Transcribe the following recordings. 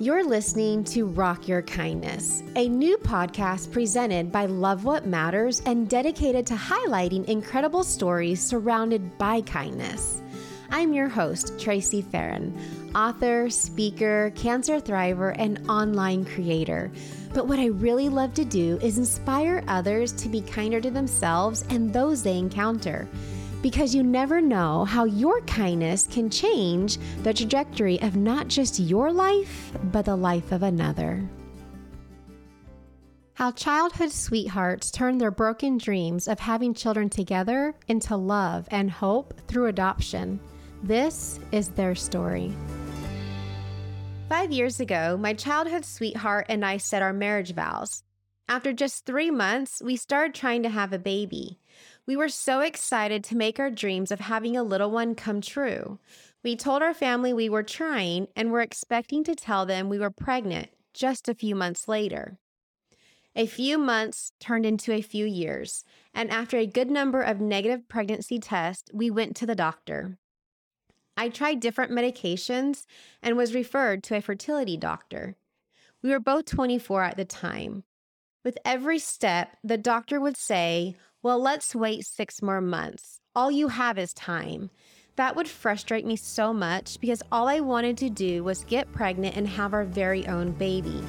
You're listening to Rock Your Kindness, a new podcast presented by Love What Matters and dedicated to highlighting incredible stories surrounded by kindness. I'm your host, Tracy Farron, author, speaker, cancer thriver, and online creator. But what I really love to do is inspire others to be kinder to themselves and those they encounter because you never know how your kindness can change the trajectory of not just your life, but the life of another. How childhood sweethearts turn their broken dreams of having children together into love and hope through adoption. This is their story. Five years ago, my childhood sweetheart and I set our marriage vows. After just three months, we started trying to have a baby. We were so excited to make our dreams of having a little one come true. We told our family we were trying and were expecting to tell them we were pregnant just a few months later. A few months turned into a few years, and after a good number of negative pregnancy tests, we went to the doctor. I tried different medications and was referred to a fertility doctor. We were both 24 at the time. With every step, the doctor would say, well, let's wait six more months. All you have is time. That would frustrate me so much because all I wanted to do was get pregnant and have our very own baby.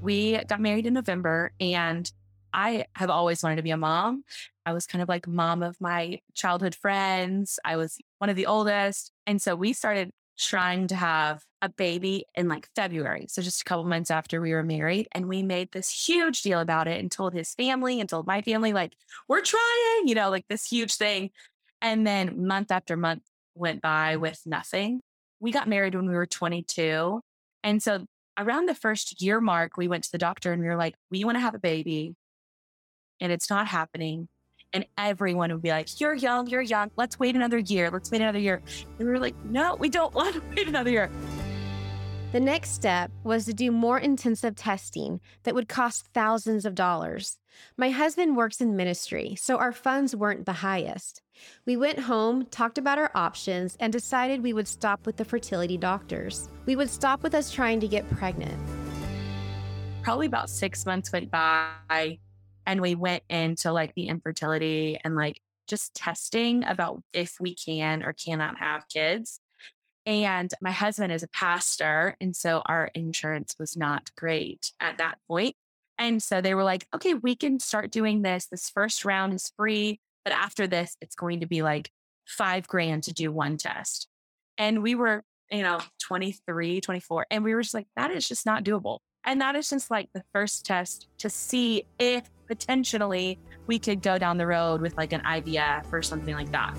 We got married in November and I have always wanted to be a mom. I was kind of like mom of my childhood friends. I was one of the oldest. And so we started trying to have a baby in like February. So just a couple months after we were married. And we made this huge deal about it and told his family and told my family, like, we're trying, you know, like this huge thing. And then month after month went by with nothing. We got married when we were 22. And so around the first year mark, we went to the doctor and we were like, we want to have a baby and it's not happening and everyone would be like, You're young, you're young. Let's wait another year. Let's wait another year. And we were like, No, we don't want to wait another year. The next step was to do more intensive testing that would cost thousands of dollars. My husband works in ministry, so our funds weren't the highest. We went home, talked about our options, and decided we would stop with the fertility doctors. We would stop with us trying to get pregnant. Probably about six months went by and we went into like the infertility and like just testing about if we can or cannot have kids. And my husband is a pastor. And so our insurance was not great at that point. And so they were like, okay, we can start doing this. This first round is free. But after this, it's going to be like five grand to do one test. And we were, you know, 23, 24. And we were just like, that is just not doable. And that is just like the first test to see if potentially we could go down the road with like an IVF or something like that.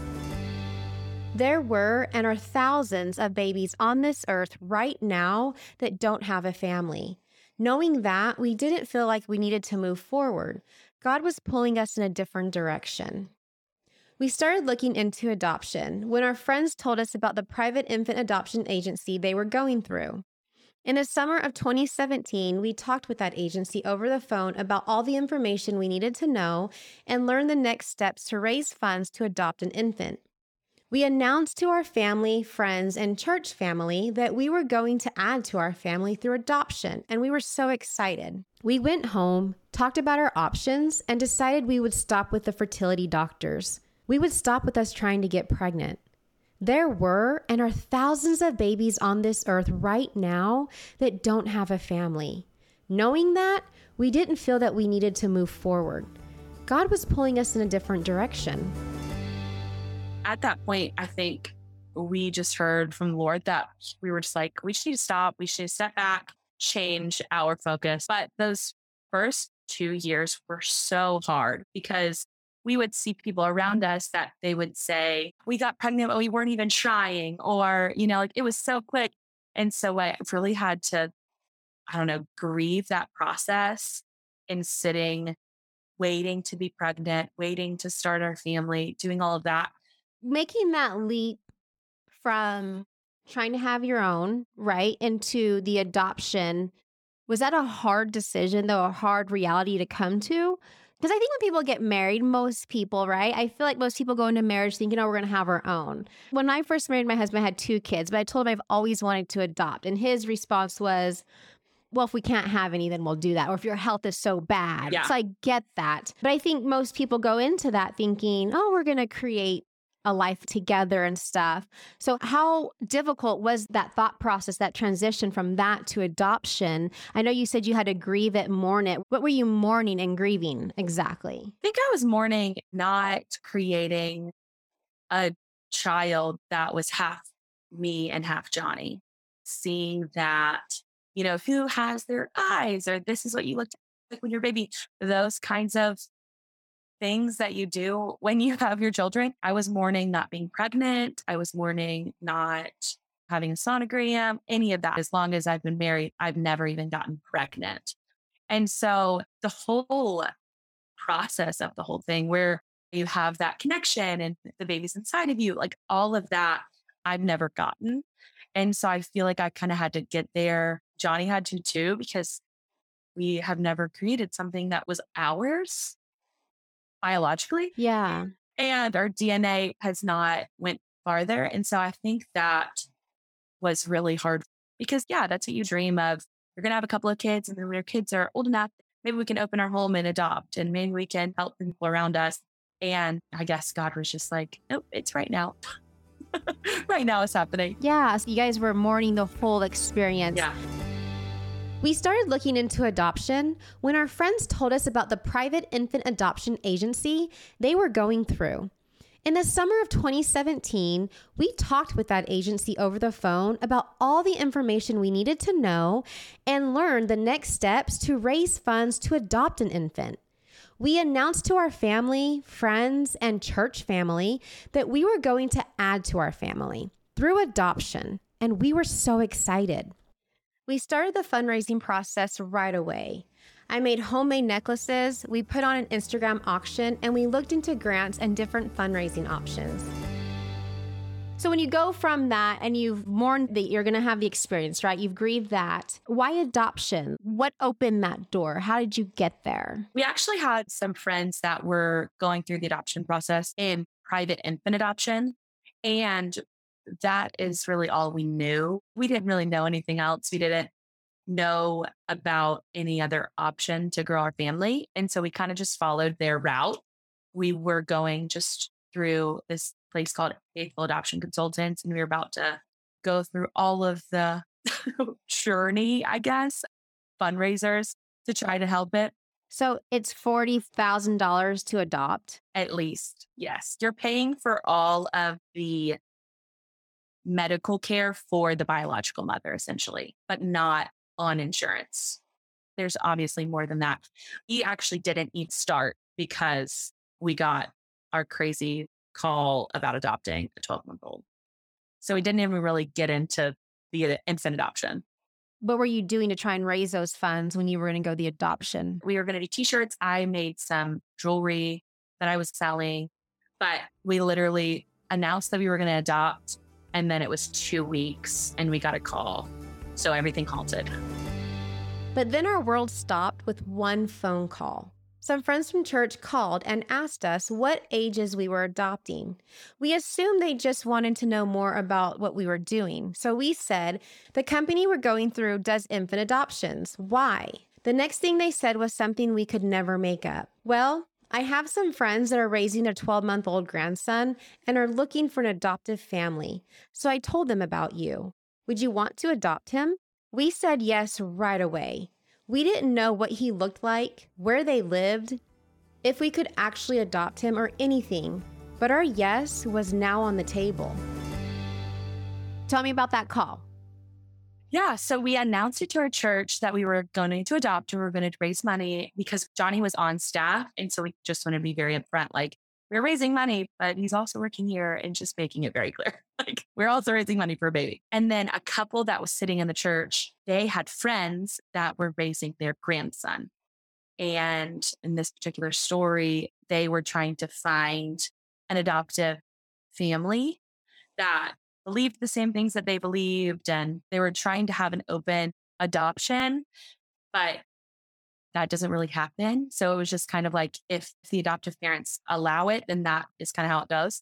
There were and are thousands of babies on this earth right now that don't have a family. Knowing that, we didn't feel like we needed to move forward. God was pulling us in a different direction. We started looking into adoption when our friends told us about the private infant adoption agency they were going through. In the summer of 2017, we talked with that agency over the phone about all the information we needed to know and learn the next steps to raise funds to adopt an infant. We announced to our family, friends, and church family that we were going to add to our family through adoption, and we were so excited. We went home, talked about our options, and decided we would stop with the fertility doctors. We would stop with us trying to get pregnant. There were and are thousands of babies on this earth right now that don't have a family. Knowing that, we didn't feel that we needed to move forward. God was pulling us in a different direction. At that point, I think we just heard from the Lord that we were just like, we just need to stop. We should step back, change our focus. But those first two years were so hard because we would see people around us that they would say, we got pregnant, but we weren't even trying, or, you know, like it was so quick. And so I really had to, I don't know, grieve that process in sitting, waiting to be pregnant, waiting to start our family, doing all of that. Making that leap from trying to have your own, right, into the adoption, was that a hard decision, though, a hard reality to come to? Because I think when people get married, most people, right? I feel like most people go into marriage thinking, oh, we're going to have our own. When I first married my husband, I had two kids, but I told him I've always wanted to adopt. And his response was, well, if we can't have any, then we'll do that. Or if your health is so bad. Yeah. So I get that. But I think most people go into that thinking, oh, we're going to create a life together and stuff. So, how difficult was that thought process, that transition from that to adoption? I know you said you had to grieve it, mourn it. What were you mourning and grieving exactly? I think I was mourning not creating a child that was half me and half Johnny. Seeing that, you know, who has their eyes or this is what you looked like when you're baby, those kinds of things that you do when you have your children. I was mourning not being pregnant. I was mourning not having a sonogram, any of that. As long as I've been married, I've never even gotten pregnant. And so the whole process of the whole thing where you have that connection and the baby's inside of you, like all of that, I've never gotten. And so I feel like I kind of had to get there. Johnny had to too, because we have never created something that was ours biologically. Yeah. And our DNA has not went farther. And so I think that was really hard because yeah, that's what you dream of. You're gonna have a couple of kids and then when your kids are old enough, maybe we can open our home and adopt and maybe we can help people around us. And I guess God was just like, nope, it's right now. right now it's happening. Yeah. So you guys were mourning the whole experience. Yeah. We started looking into adoption when our friends told us about the private infant adoption agency they were going through. In the summer of 2017, we talked with that agency over the phone about all the information we needed to know and learned the next steps to raise funds to adopt an infant. We announced to our family, friends, and church family that we were going to add to our family through adoption, and we were so excited. We started the fundraising process right away. I made homemade necklaces, we put on an Instagram auction, and we looked into grants and different fundraising options. So, when you go from that and you've mourned that you're going to have the experience, right? You've grieved that. Why adoption? What opened that door? How did you get there? We actually had some friends that were going through the adoption process in private infant adoption. And that is really all we knew. We didn't really know anything else. We didn't know about any other option to grow our family. And so we kind of just followed their route. We were going just through this place called Faithful Adoption Consultants, and we were about to go through all of the journey, I guess, fundraisers to try to help it. So it's $40,000 to adopt. At least, yes. You're paying for all of the medical care for the biological mother, essentially, but not on insurance. There's obviously more than that. We actually didn't even start because we got our crazy call about adopting a 12 month old. So we didn't even really get into the uh, infant adoption. What were you doing to try and raise those funds when you were going to go the adoption? We were going to do t shirts. I made some jewelry that I was selling, but we literally announced that we were going to adopt and then it was two weeks and we got a call. So everything halted. But then our world stopped with one phone call. Some friends from church called and asked us what ages we were adopting. We assumed they just wanted to know more about what we were doing. So we said, the company we're going through does infant adoptions. Why? The next thing they said was something we could never make up. Well, I have some friends that are raising their 12 month old grandson and are looking for an adoptive family. So I told them about you. Would you want to adopt him? We said yes right away. We didn't know what he looked like, where they lived, if we could actually adopt him or anything, but our yes was now on the table. Tell me about that call. Yeah. So we announced it to our church that we were going to adopt and we were going to raise money because Johnny was on staff. And so we just want to be very upfront like, we're raising money, but he's also working here and just making it very clear. like, we're also raising money for a baby. And then a couple that was sitting in the church, they had friends that were raising their grandson. And in this particular story, they were trying to find an adoptive family that believed the same things that they believed and they were trying to have an open adoption. But that doesn't really happen. So it was just kind of like if the adoptive parents allow it, then that is kind of how it does.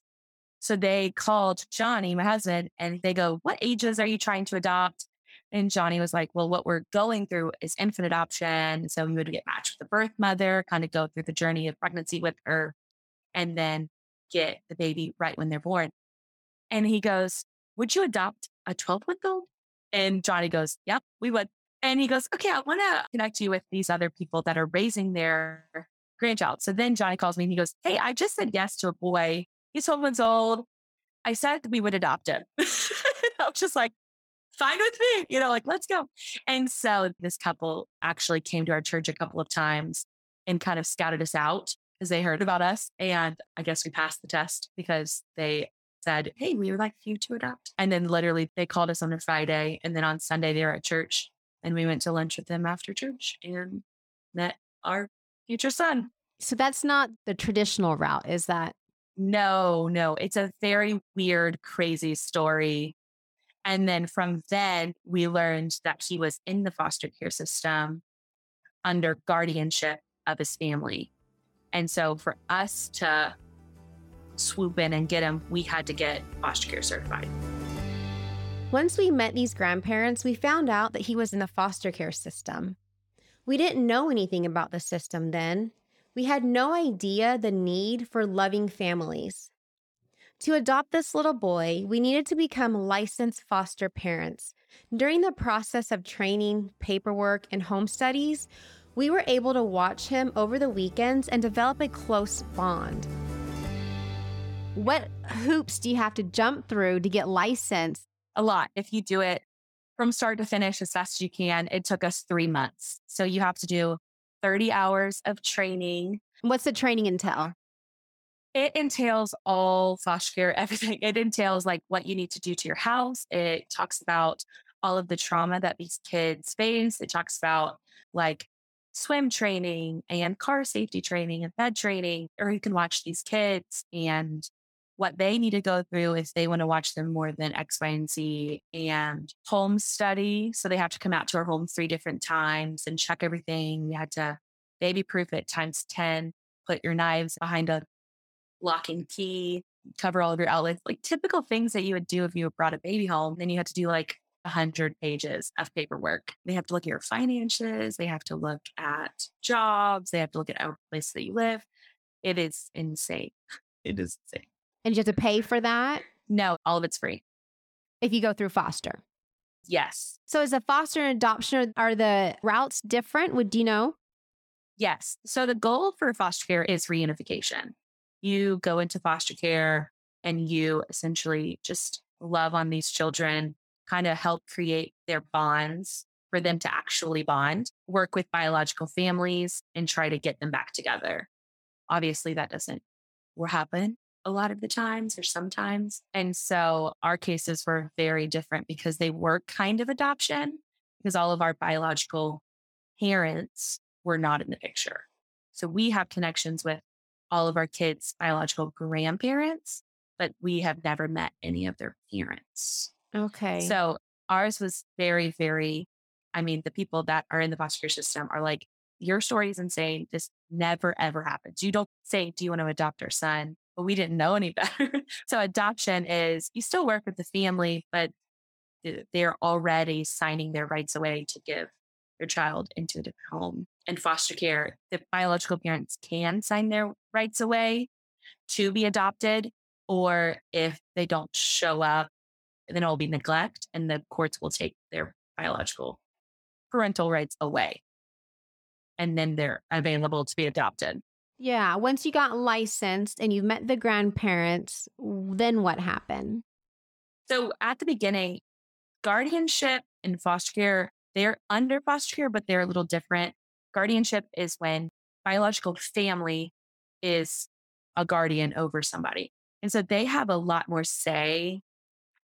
So they called Johnny, my husband, and they go, What ages are you trying to adopt? And Johnny was like, Well, what we're going through is infant adoption. So we would get matched with the birth mother, kind of go through the journey of pregnancy with her, and then get the baby right when they're born. And he goes, Would you adopt a 12 month old? And Johnny goes, Yep, we would. And he goes, Okay, I want to connect you with these other people that are raising their grandchild. So then Johnny calls me and he goes, Hey, I just said yes to a boy. He's 12 months old. I said we would adopt him. I was just like, fine with me, you know, like, let's go. And so this couple actually came to our church a couple of times and kind of scouted us out because they heard about us. And I guess we passed the test because they said, Hey, we would like you to adopt. And then literally they called us on a Friday. And then on Sunday, they were at church and we went to lunch with them after church and met our future son. So that's not the traditional route, is that? No, no. It's a very weird, crazy story. And then from then, we learned that he was in the foster care system under guardianship of his family. And so for us to swoop in and get him, we had to get foster care certified. Once we met these grandparents, we found out that he was in the foster care system. We didn't know anything about the system then. We had no idea the need for loving families. To adopt this little boy, we needed to become licensed foster parents. During the process of training, paperwork, and home studies, we were able to watch him over the weekends and develop a close bond. What hoops do you have to jump through to get licensed? A lot. If you do it from start to finish as fast as you can, it took us three months. So you have to do 30 hours of training. What's the training entail? It entails all foster care, everything. It entails like what you need to do to your house. It talks about all of the trauma that these kids face. It talks about like swim training and car safety training and bed training, or you can watch these kids and what they need to go through if they want to watch them more than X, Y, and Z and home study. So they have to come out to our home three different times and check everything. You had to baby proof it times 10, put your knives behind a locking key, cover all of your outlets, like typical things that you would do if you brought a baby home. Then you had to do like 100 pages of paperwork. They have to look at your finances. They have to look at jobs. They have to look at our place that you live. It is insane. It is insane. And you have to pay for that? No, all of it's free. If you go through foster? Yes. So is a foster and adoption, are the routes different? Would you know? Yes. So the goal for foster care is reunification you go into foster care and you essentially just love on these children, kind of help create their bonds for them to actually bond, work with biological families and try to get them back together. Obviously, that doesn't happen a lot of the times or sometimes. And so our cases were very different because they were kind of adoption because all of our biological parents were not in the picture. So we have connections with all of our kids' biological grandparents, but we have never met any of their parents. Okay. So ours was very, very, I mean, the people that are in the foster care system are like, your story is insane. This never, ever happens. You don't say, Do you want to adopt our son? But we didn't know any better. so adoption is you still work with the family, but they're already signing their rights away to give their child into a different home. And foster care, the biological parents can sign their rights away to be adopted, or if they don't show up, then it will be neglect, and the courts will take their biological parental rights away. And then they're available to be adopted. Yeah. Once you got licensed and you've met the grandparents, then what happened? So at the beginning, guardianship and foster care they're under foster care, but they're a little different. Guardianship is when biological family is a guardian over somebody. And so they have a lot more say.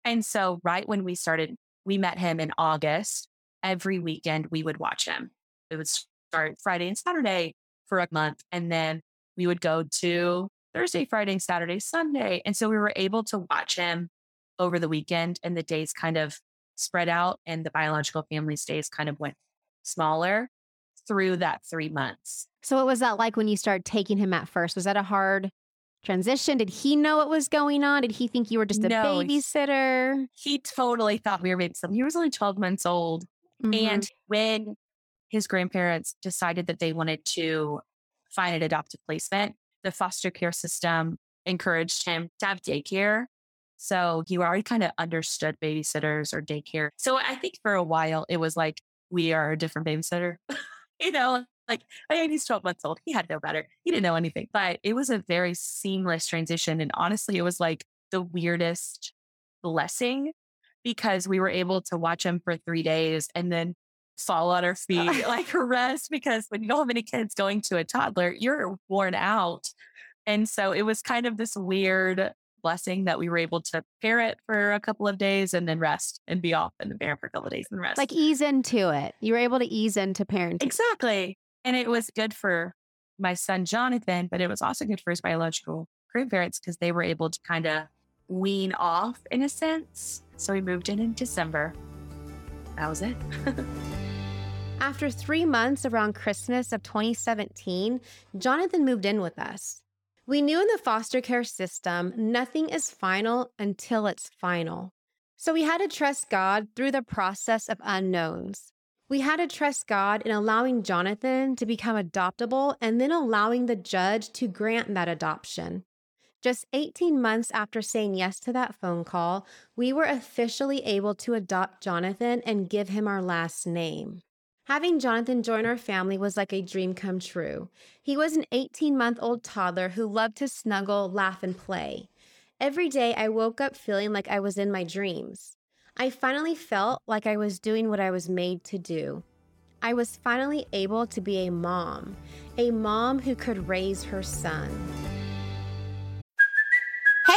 And so, right when we started, we met him in August. Every weekend, we would watch him. It would start Friday and Saturday for a month. And then we would go to Thursday, Friday, Saturday, Sunday. And so we were able to watch him over the weekend and the days kind of spread out and the biological family stays kind of went smaller. through that three months. So, what was that like when you started taking him at first? Was that a hard transition? Did he know what was going on? Did he think you were just a No, babysitter? He totally thought we were babysitting. He was only 12 months old. Mhm. And when his grandparents decided that they wanted to find an adoptive placement, the foster care system encouraged him to have daycare. So he already kind of understood babysitters or daycare. So I think for a while it was like, we are a different babysitter. you know, like, oh, mean, he's 12 months old. He had no better. He didn't know anything. But it was a very seamless transition. And honestly, it was like the weirdest blessing because we were able to watch him for three days and then fall on our feet, like rest. Because when you don't have any kids going to a toddler, you're worn out. And so it was kind of this weird blessing that we were able to parent for a couple of days and then rest and be off and then parent for a couple of days and rest. Like ease into it. You were able to ease into parenting. exactly. And it was good for my son Jonathan, but it was also good for his biological grandparents because they were able to kind of wean off in a sense. So we moved in in December. That was it. After three months around Christmas of 2017, Jonathan moved in with us. We knew in the foster care system, nothing is final until it's final. So we had to trust God through the process of unknowns. We had to trust God in allowing Jonathan to become adoptable and then allowing the judge to grant that adoption. Just 18 months after saying yes to that phone call, we were officially able to adopt Jonathan and give him our last name. Having Jonathan join our family was like a dream come true. He was an 18 month old toddler who loved to snuggle, laugh, and play. Every day I woke up feeling like I was in my dreams. I finally felt like I was doing what I was made to do. I was finally able to be a mom, a mom who could raise her son.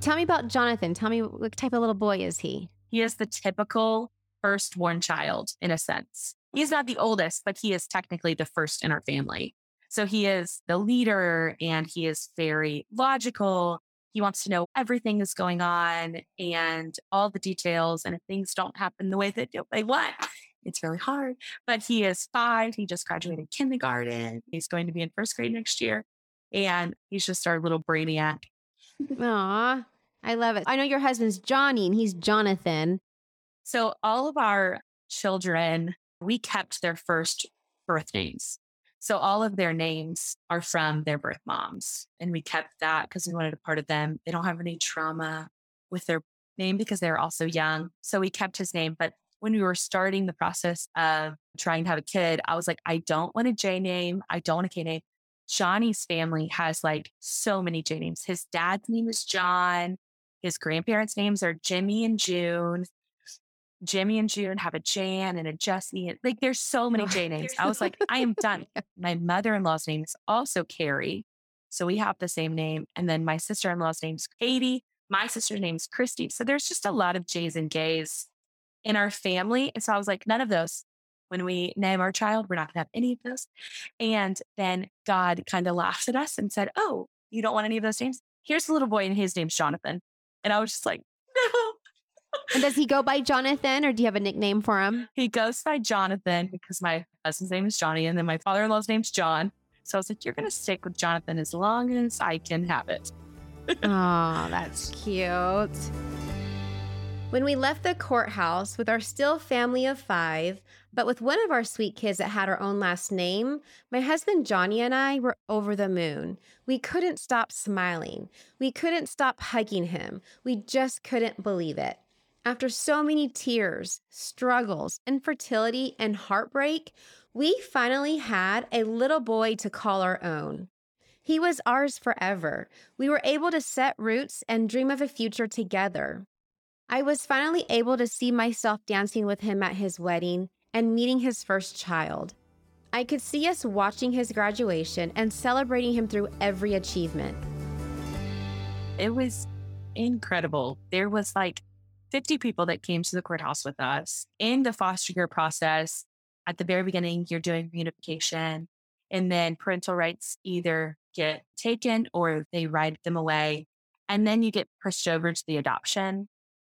Tell me about Jonathan. Tell me what type of little boy is he? He is the typical firstborn child in a sense. He's not the oldest, but he is technically the first in our family. So he is the leader and he is very logical. He wants to know everything that's going on and all the details. And if things don't happen the way that they want, it's really hard. But he is five. He just graduated kindergarten. He's going to be in first grade next year. And he's just our little brainiac. Aw, I love it. I know your husband's Johnny and he's Jonathan. So all of our children, we kept their first birth names. So all of their names are from their birth moms. And we kept that because we wanted a part of them. They don't have any trauma with their name because they're also young. So we kept his name. But when we were starting the process of trying to have a kid, I was like, I don't want a J name. I don't want a K name. Johnny's family has like so many J names. His dad's name is John. His grandparents' names are Jimmy and June. Jimmy and June have a Jan and a Jesse. And like there's so many J names. I was like, I am done. My mother-in-law's name is also Carrie. So we have the same name. And then my sister-in-law's name's Katie. My sister's name's Christy. So there's just a lot of J's and gays in our family. And so I was like, none of those. When we name our child, we're not gonna have any of those. And then God kind of laughed at us and said, Oh, you don't want any of those names? Here's a little boy and his name's Jonathan. And I was just like, no. And does he go by Jonathan or do you have a nickname for him? He goes by Jonathan because my husband's name is Johnny and then my father in law's name's John. So I was like, you're going to stick with Jonathan as long as I can have it. Oh, that's cute. When we left the courthouse with our still family of five, but with one of our sweet kids that had her own last name, my husband Johnny and I were over the moon. We couldn't stop smiling. We couldn't stop hugging him. We just couldn't believe it. After so many tears, struggles, infertility, and heartbreak, we finally had a little boy to call our own. He was ours forever. We were able to set roots and dream of a future together. I was finally able to see myself dancing with him at his wedding and meeting his first child. I could see us watching his graduation and celebrating him through every achievement. It was incredible. There was like 50 people that came to the courthouse with us in the foster care process. At the very beginning, you're doing reunification, and then parental rights either get taken or they ride them away. And then you get pushed over to the adoption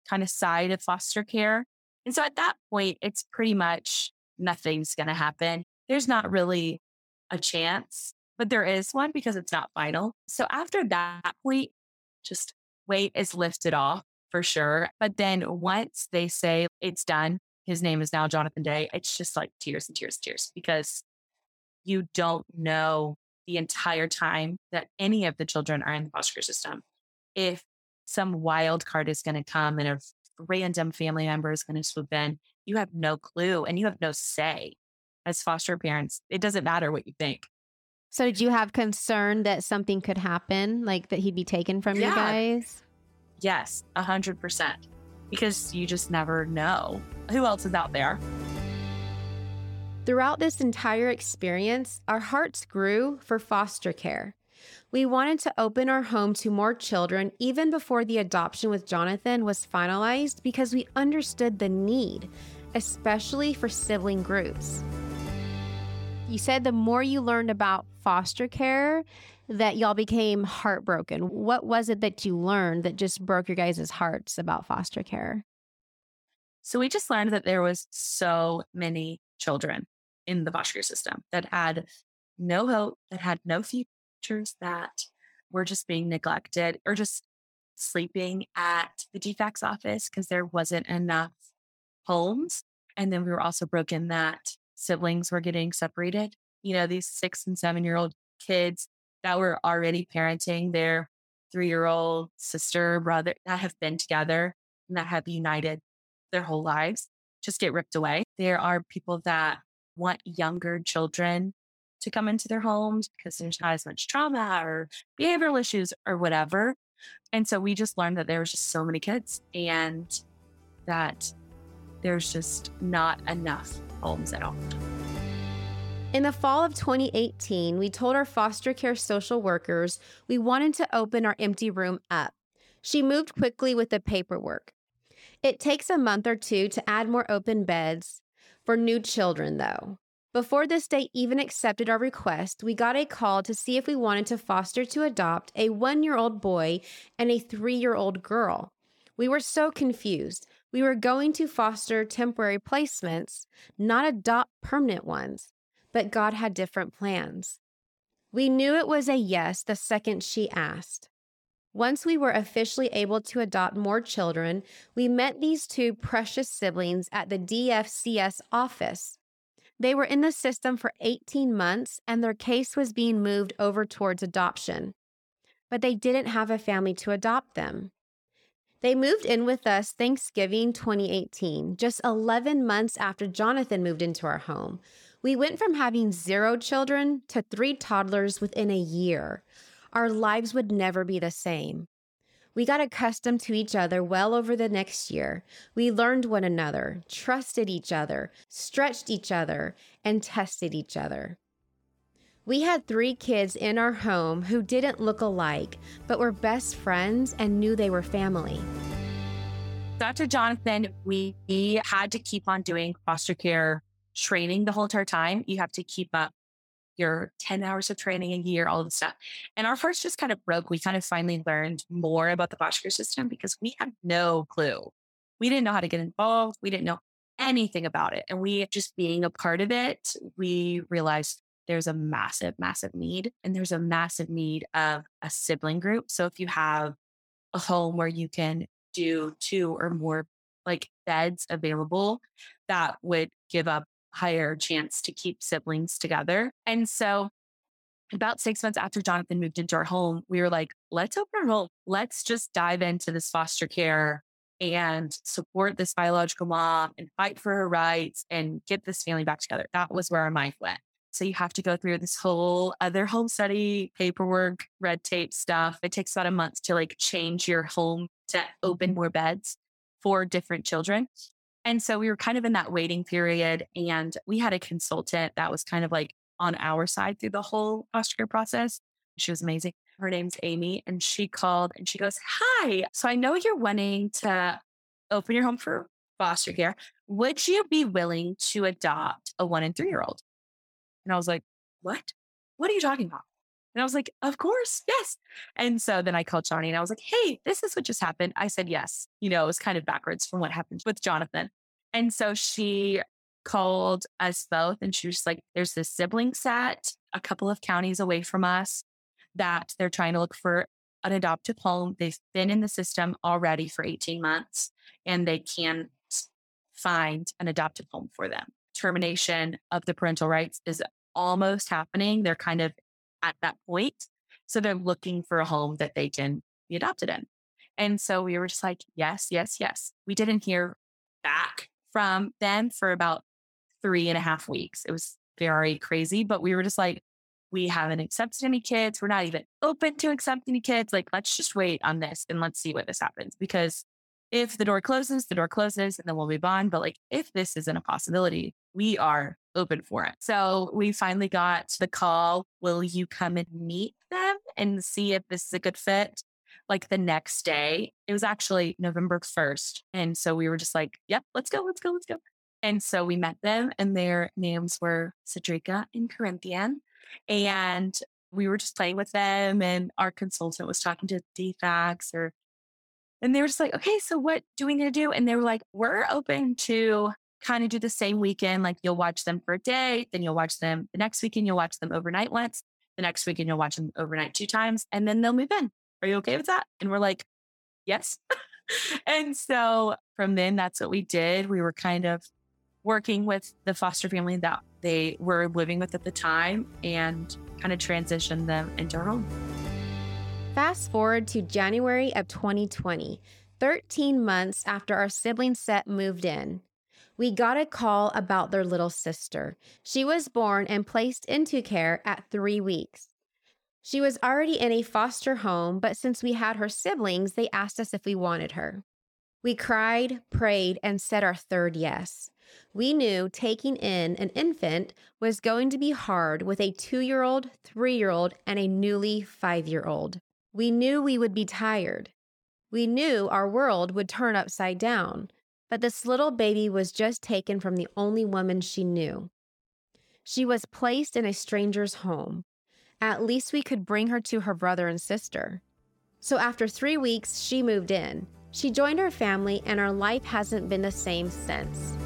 kind of side of foster care. And so at that point, it's pretty much nothing's going to happen. There's not really a chance, but there is one because it's not final. So after that point, just weight is lifted off for sure. But then once they say it's done, his name is now Jonathan Day, it's just like tears and tears and tears because you don't know the entire time that any of the children are in the foster care system. If some wild card is going to come and a random family member is going to swoop in. You have no clue and you have no say as foster parents. It doesn't matter what you think. So, did you have concern that something could happen, like that he'd be taken from yeah. you guys? Yes, a hundred percent. Because you just never know who else is out there. Throughout this entire experience, our hearts grew for foster care. We wanted to open our home to more children even before the adoption with Jonathan was finalized because we understood the need, especially for sibling groups. You said the more you learned about foster care, that y'all became heartbroken. What was it that you learned that just broke your guys' hearts about foster care? So we just learned that there was so many children in the foster care system that had no hope, that had no future teachers that were just being neglected or just sleeping at the DFACS office because there wasn't enough homes. And then we were also broken that siblings were getting separated. You know, these six and seven year old kids that were already parenting their three year old sister, brother that have been together and that have united their whole lives just get ripped away. There are people that want younger children to come into their homes because there's not as much trauma or behavioral issues or whatever. And so we just learned that there was just so many kids and that there's just not enough homes at all. In the fall of 2018, we told our foster care social workers we wanted to open our empty room up. She moved quickly with the paperwork. It takes a month or two to add more open beds for new children, though. Before the state even accepted our request, we got a call to see if we wanted to foster to adopt a one year old boy and a three year old girl. We were so confused. We were going to foster temporary placements, not adopt permanent ones, but God had different plans. We knew it was a yes the second she asked. Once we were officially able to adopt more children, we met these two precious siblings at the DFCS office. They were in the system for 18 months and their case was being moved over towards adoption, but they didn't have a family to adopt them. They moved in with us Thanksgiving 2018, just 11 months after Jonathan moved into our home. We went from having zero children to three toddlers within a year. Our lives would never be the same. We got accustomed to each other well over the next year. We learned one another, trusted each other, stretched each other, and tested each other. We had three kids in our home who didn't look alike, but were best friends and knew they were family. Dr. Jonathan, we had to keep on doing foster care training the whole entire time. You have to keep up your 10 hours of training a year, all of the stuff. And our first just kind of broke. We kind of finally learned more about the foster system because we had no clue. We didn't know how to get involved. We didn't know anything about it. And we just being a part of it, we realized there's a massive, massive need. And there's a massive need of a sibling group. So if you have a home where you can do two or more like beds available that would give a higher chance to keep siblings together. And so about six months after Jonathan moved into our home, we were like, let's open our home. Let's just dive into this foster care and support this biological mom and fight for her rights and get this family back together. That was where our mind went. So you have to go through this whole other home study paperwork, red tape stuff. It takes about a month to like change your home to open more beds for different children. And so we were kind of in that waiting period. And we had a consultant that was kind of like on our side through the whole foster care process. She was amazing. Her name's Amy. And she called and she goes, Hi. So I know you're wanting to open your home for foster care. Would you be willing to adopt a one and three year old? And I was like, What? What are you talking about? And I was like, Of course, yes. And so then I called Johnny and I was like, Hey, this is what just happened. I said yes. You know, it was kind of backwards from what happened with Jonathan. And so she called us both and she was like, There's this sibling set a couple of counties away from us that they're trying to look for an adoptive home. They've been in the system already for 18 months and they can't find an adoptive home for them. Termination of the parental rights is almost happening. They're kind of at that point. So they're looking for a home that they can be adopted in. And so we were just like, yes, yes, yes. We didn't hear back from them for about three and a half weeks. It was very crazy, but we were just like, we haven't accepted any kids. We're not even open to accepting any kids. Like, let's just wait on this and let's see what this happens. Because if the door closes, the door closes and then we'll move on. But like, if this isn't a possibility, we are open for it. So we finally got the call Will you come and meet them and see if this is a good fit? Like the next day, it was actually November 1st. And so we were just like, yep, let's go, let's go, let's go. And so we met them, and their names were Cedrica and Corinthian. And we were just playing with them, and our consultant was talking to DFACS or and they were just like, okay, so what do we need to do? And they were like, we're open to kind of do the same weekend. Like you'll watch them for a day, then you'll watch them the next weekend, you'll watch them overnight once, the next weekend, you'll watch them overnight two times, and then they'll move in. Are you okay with that? And we're like, yes. and so from then, that's what we did. We were kind of working with the foster family that they were living with at the time and kind of transitioned them into our home. Fast forward to January of 2020, 13 months after our sibling set moved in. We got a call about their little sister. She was born and placed into care at three weeks. She was already in a foster home, but since we had her siblings, they asked us if we wanted her. We cried, prayed, and said our third yes. We knew taking in an infant was going to be hard with a two year old, three year old, and a newly five year old. We knew we would be tired. We knew our world would turn upside down, but this little baby was just taken from the only woman she knew. She was placed in a stranger's home. At least we could bring her to her brother and sister. So after three weeks, she moved in. She joined her family, and our life hasn't been the same since.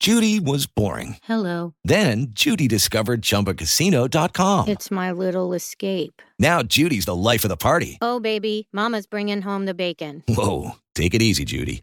Judy was boring. Hello. Then Judy discovered ChumbaCasino.com. It's my little escape. Now Judy's the life of the party. Oh, baby, Mama's bringing home the bacon. Whoa, take it easy, Judy.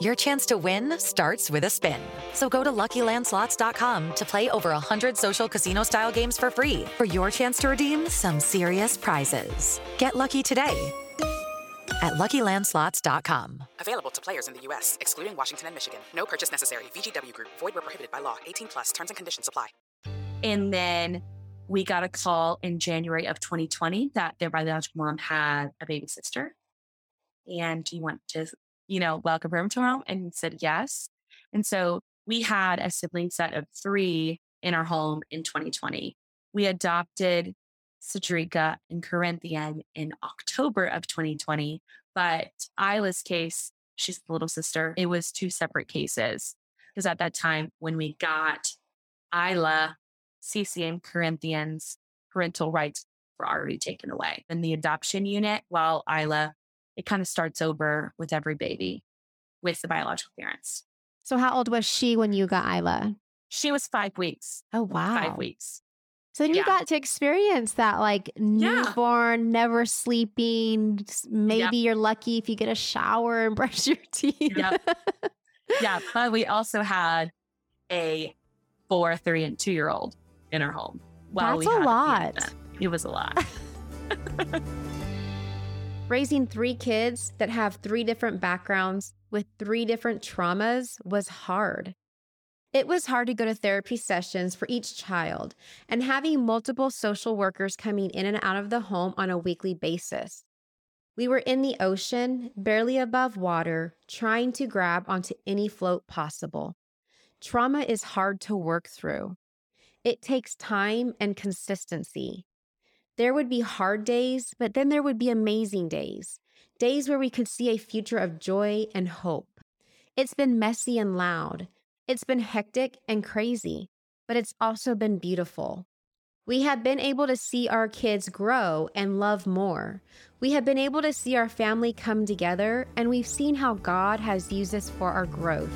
Your chance to win starts with a spin. So go to LuckyLandSlots.com to play over 100 social casino-style games for free for your chance to redeem some serious prizes. Get lucky today at LuckyLandSlots.com. Available to players in the U.S., excluding Washington and Michigan. No purchase necessary. VGW Group. Void where prohibited by law. 18 plus. Terms and conditions apply. And then we got a call in January of 2020 that their biological mom had a baby sister. And you want to, you know, welcome her to home? And he said yes. And so we had a sibling set of three in our home in 2020. We adopted Cedrica and Corinthian in October of 2020. But Isla's case She's the little sister. It was two separate cases because at that time when we got Isla, CCM Corinthians, parental rights were already taken away. In the adoption unit, while Isla, it kind of starts over with every baby with the biological parents. So, how old was she when you got Isla? She was five weeks. Oh, wow. Five weeks. So then you Yeah. got to experience that like newborn, never sleeping. Maybe you're lucky if you get a shower and brush your teeth. Yep. yeah. But we also had a four, three, and two year old in our home. while That's a lot. infant. It was a lot. Raising three kids that have three different backgrounds with three different traumas was hard. It was hard to go to therapy sessions for each child and having multiple social workers coming in and out of the home on a weekly basis. We were in the ocean, barely above water, trying to grab onto any float possible. Trauma is hard to work through. It takes time and consistency. There would be hard days, but then there would be amazing days, days where we could see a future of joy and hope. It's been messy and loud. It's been hectic and crazy, but it's also been beautiful. We have been able to see our kids grow and love more. We have been able to see our family come together, and we've seen how God has used us for our growth.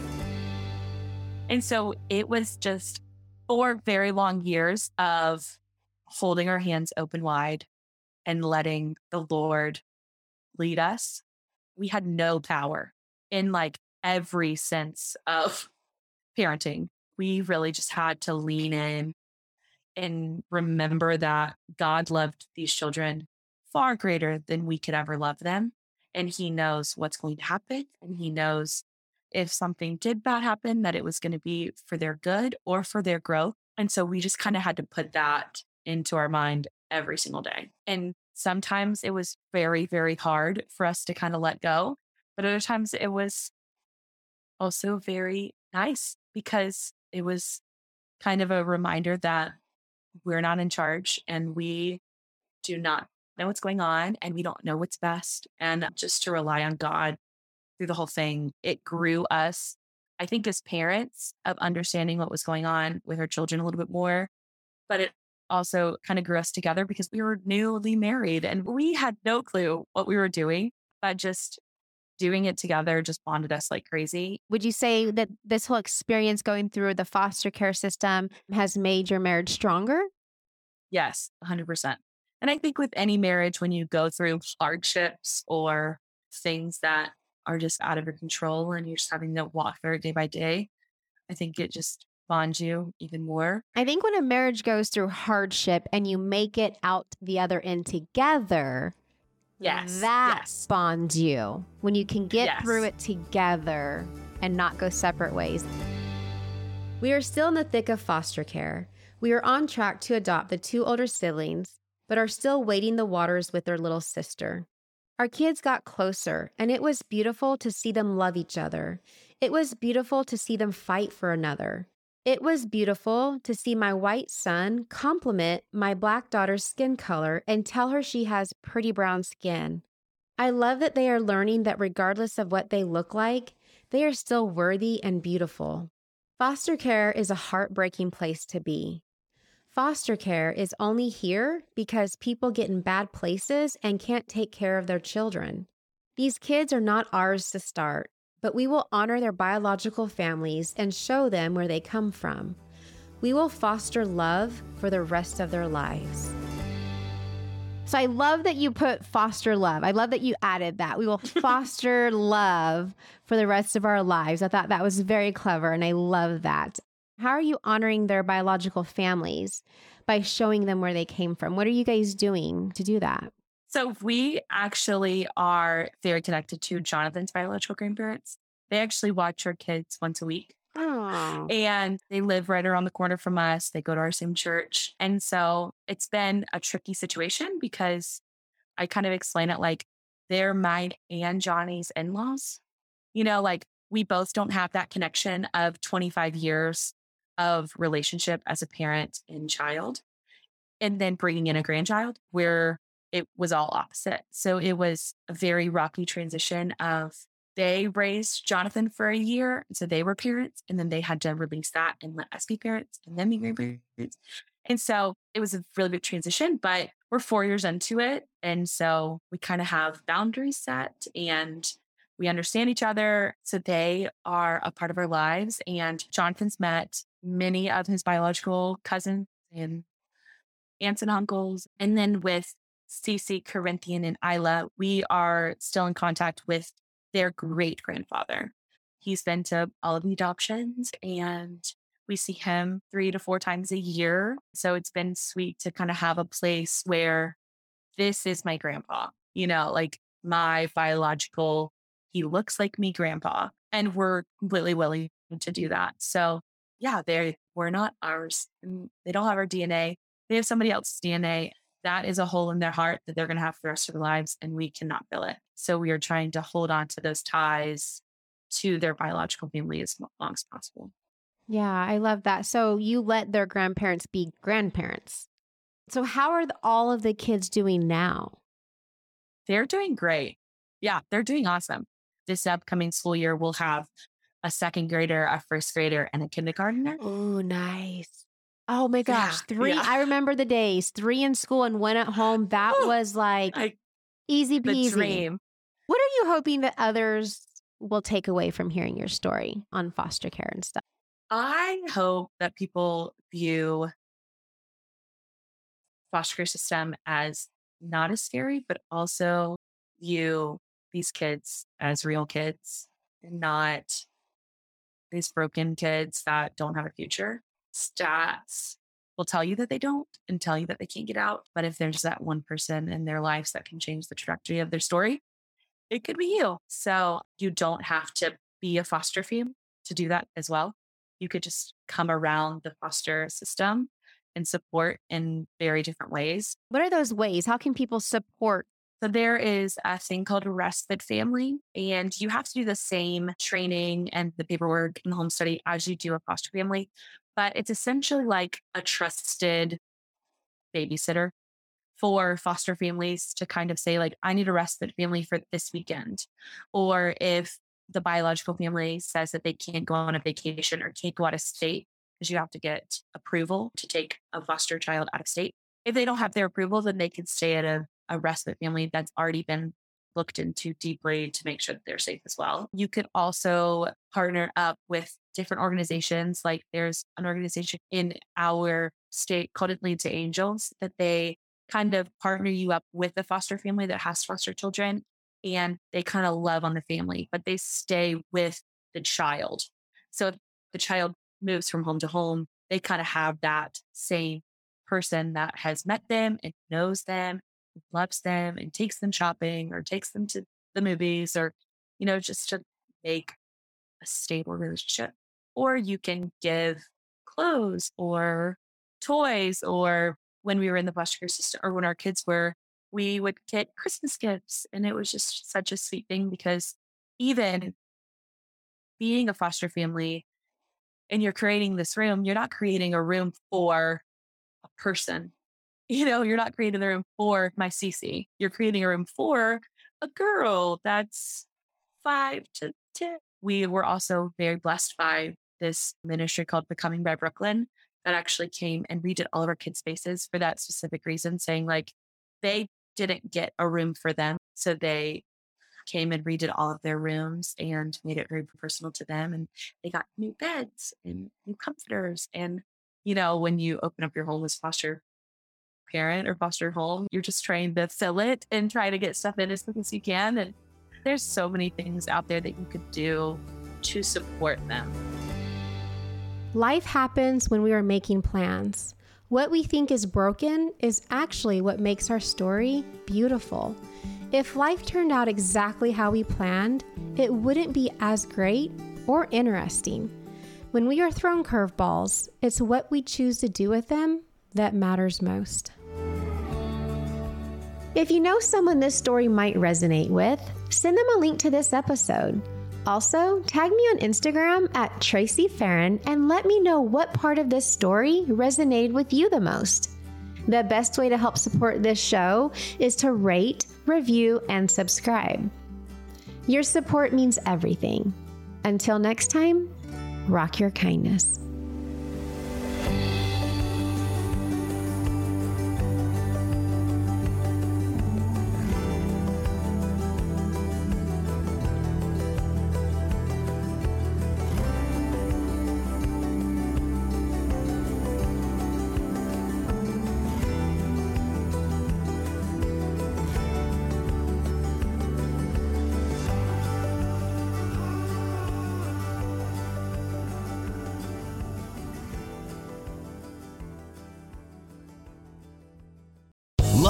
And so it was just four very long years of holding our hands open wide and letting the Lord lead us. We had no power in like every sense of parenting. We really just had to lean in and remember that God loved these children far greater than we could ever love them. And He knows what's going to happen. And He knows if something did bad happen, that it was going to be for their good or for their growth. And so we just kind of had to put that into our mind every single day. And sometimes it was very, very hard for us to kind of let go. But other times it was also very nice because it was kind of a reminder that we're not in charge and we do not know what's going on and we don't know what's best. And just to rely on God through the whole thing, it grew us, I think, as parents of understanding what was going on with our children a little bit more. But it also kind of grew us together because we were newly married and we had no clue what we were doing, but just doing it together just bonded us like crazy. Would you say that this whole experience going through the foster care system has made your marriage stronger? Yes, 100%. And I think with any marriage, when you go through hardships or things that are just out of your control and you're just having to walk through it day by day, I think it just bonds you even more. I think when a marriage goes through hardship and you make it out the other end together, Yes. that yes. bonds you. When you can get through it together and not go separate ways. We are still in the thick of foster care. We are on track to adopt the two older siblings, but are still waiting the waters with their little sister. Our kids got closer, and it was beautiful to see them love each other. It was beautiful to see them fight for another. It was beautiful to see my white son compliment my black daughter's skin color and tell her she has pretty brown skin. I love that they are learning that regardless of what they look like, they are still worthy and beautiful. Foster care is a heartbreaking place to be. Foster care is only here because people get in bad places and can't take care of their children. These kids are not ours to start, but we will honor their biological families and show them where they come from. We will foster love for the rest of their lives. So I love that you put foster love. I love that you added that. We will foster love for the rest of our lives. I thought that was very clever and I love that. How are you honoring their biological families by showing them where they came from? What are you guys doing to do that? So we actually are very connected to Jonathan's biological grandparents. They actually watch our kids once a week. Oh. And they live right around the corner from us. They go to our same church. And so it's been a tricky situation because I kind of explain it like they're mine and Johnny's in laws. You know, like we both don't have that connection of 25 years of relationship as a parent and child. And then bringing in a grandchild where it was all opposite. So it was a very rocky transition of they raised Jonathan for a year. So they were parents and then they had to release that and let us be parents and then be grandparents. Mm-hmm. And so it was a really big transition, but we're four years into it. And so we kind of have boundaries set and we understand each other. So they are a part of our lives. And Jonathan's met many of his biological cousins and aunts and uncles. And then with Cece, Corinthian, and Isla, we are still in contact with their great grandfather. He's been to all of the adoptions and we see him three to four times a year. So it's been sweet to kind of have a place where this is my grandpa, you know, like my biological, he looks like me grandpa. And we're completely willing to do that. So yeah, they we're not ours. They don't have our DNA. They have somebody else's DNA. That is a hole in their heart that they're going to have for the rest of their lives, and we cannot fill it. So we are trying to hold on to those ties to their biological family as long as possible. Yeah, I love that. So you let their grandparents be grandparents. So how are the, all of the kids doing now? They're doing great. Yeah, they're doing awesome. This upcoming school year, we'll have a second grader, a first grader, and a kindergartner. Oh, nice. Oh my gosh. Yeah, three. yeah. I remember the days, three in school and one at home. That was like I- easy peasy. dream. What are you hoping that others will take away from hearing your story on foster care and stuff? I hope that people view foster care system as not as scary, but also view these kids as real kids and not these broken kids that don't have a future. Stats will tell you that they don't and tell you that they can't get out. But if there's that one person in their lives that can change the trajectory of their story, it could be you. So you don't have to be a foster fam to do that as well. You could just come around the foster system and support in very different ways. What are those ways? How can people support? So there is a thing called a respite family, and you have to do the same training and the paperwork and the home study as you do a foster family. But it's essentially like a trusted babysitter for foster families to kind of say, like, I need a respite family for this weekend. Or if the biological family says that they can't go on a vacation or can't go out of state because you have to get approval to take a foster child out of state. If they don't have their approval, then they can stay at a, a respite family that's already been looked into deeply to make sure that they're safe as well. You could also partner up with different organizations. Like there's an organization in our state called It to Angels that they kind of partner you up with a foster family that has foster children and they kind of love on the family, but they stay with the child. So if the child moves from home to home, they kind of have that same person that has met them and knows them, loves them, and takes them shopping or takes them to the movies or, you know, just to make a stable relationship. Or you can give clothes or toys or when we were in the foster care system or when our kids were, we would get Christmas gifts. And it was just such a sweet thing because even being a foster family and you're creating this room, you're not creating a room for a person. You know, you're not creating the room for my Cece. You're creating a room for a girl that's five to 10. We were also very blessed by this ministry called Becoming by Brooklyn that actually came and redid all of our kids' spaces for that specific reason, saying like they didn't get a room for them. So they came and redid all of their rooms and made it very personal to them. And they got new beds and new comforters. And, you know, when you open up your home as foster parent or foster home, you're just trying to fill it and try to get stuff in as quick as you can. And there's so many things out there that you could do to support them. Life happens when we are making plans. What we think is broken is actually what makes our story beautiful. If life turned out exactly how we planned, it wouldn't be as great or interesting. When we are thrown curveballs, it's what we choose to do with them that matters most. If you know someone this story might resonate with, send them a link to this episode. Also, tag me on Instagram at Tracy Farron and let me know what part of this story resonated with you the most. The best way to help support this show is to rate, review, and subscribe. Your support means everything. Until next time, rock your kindness.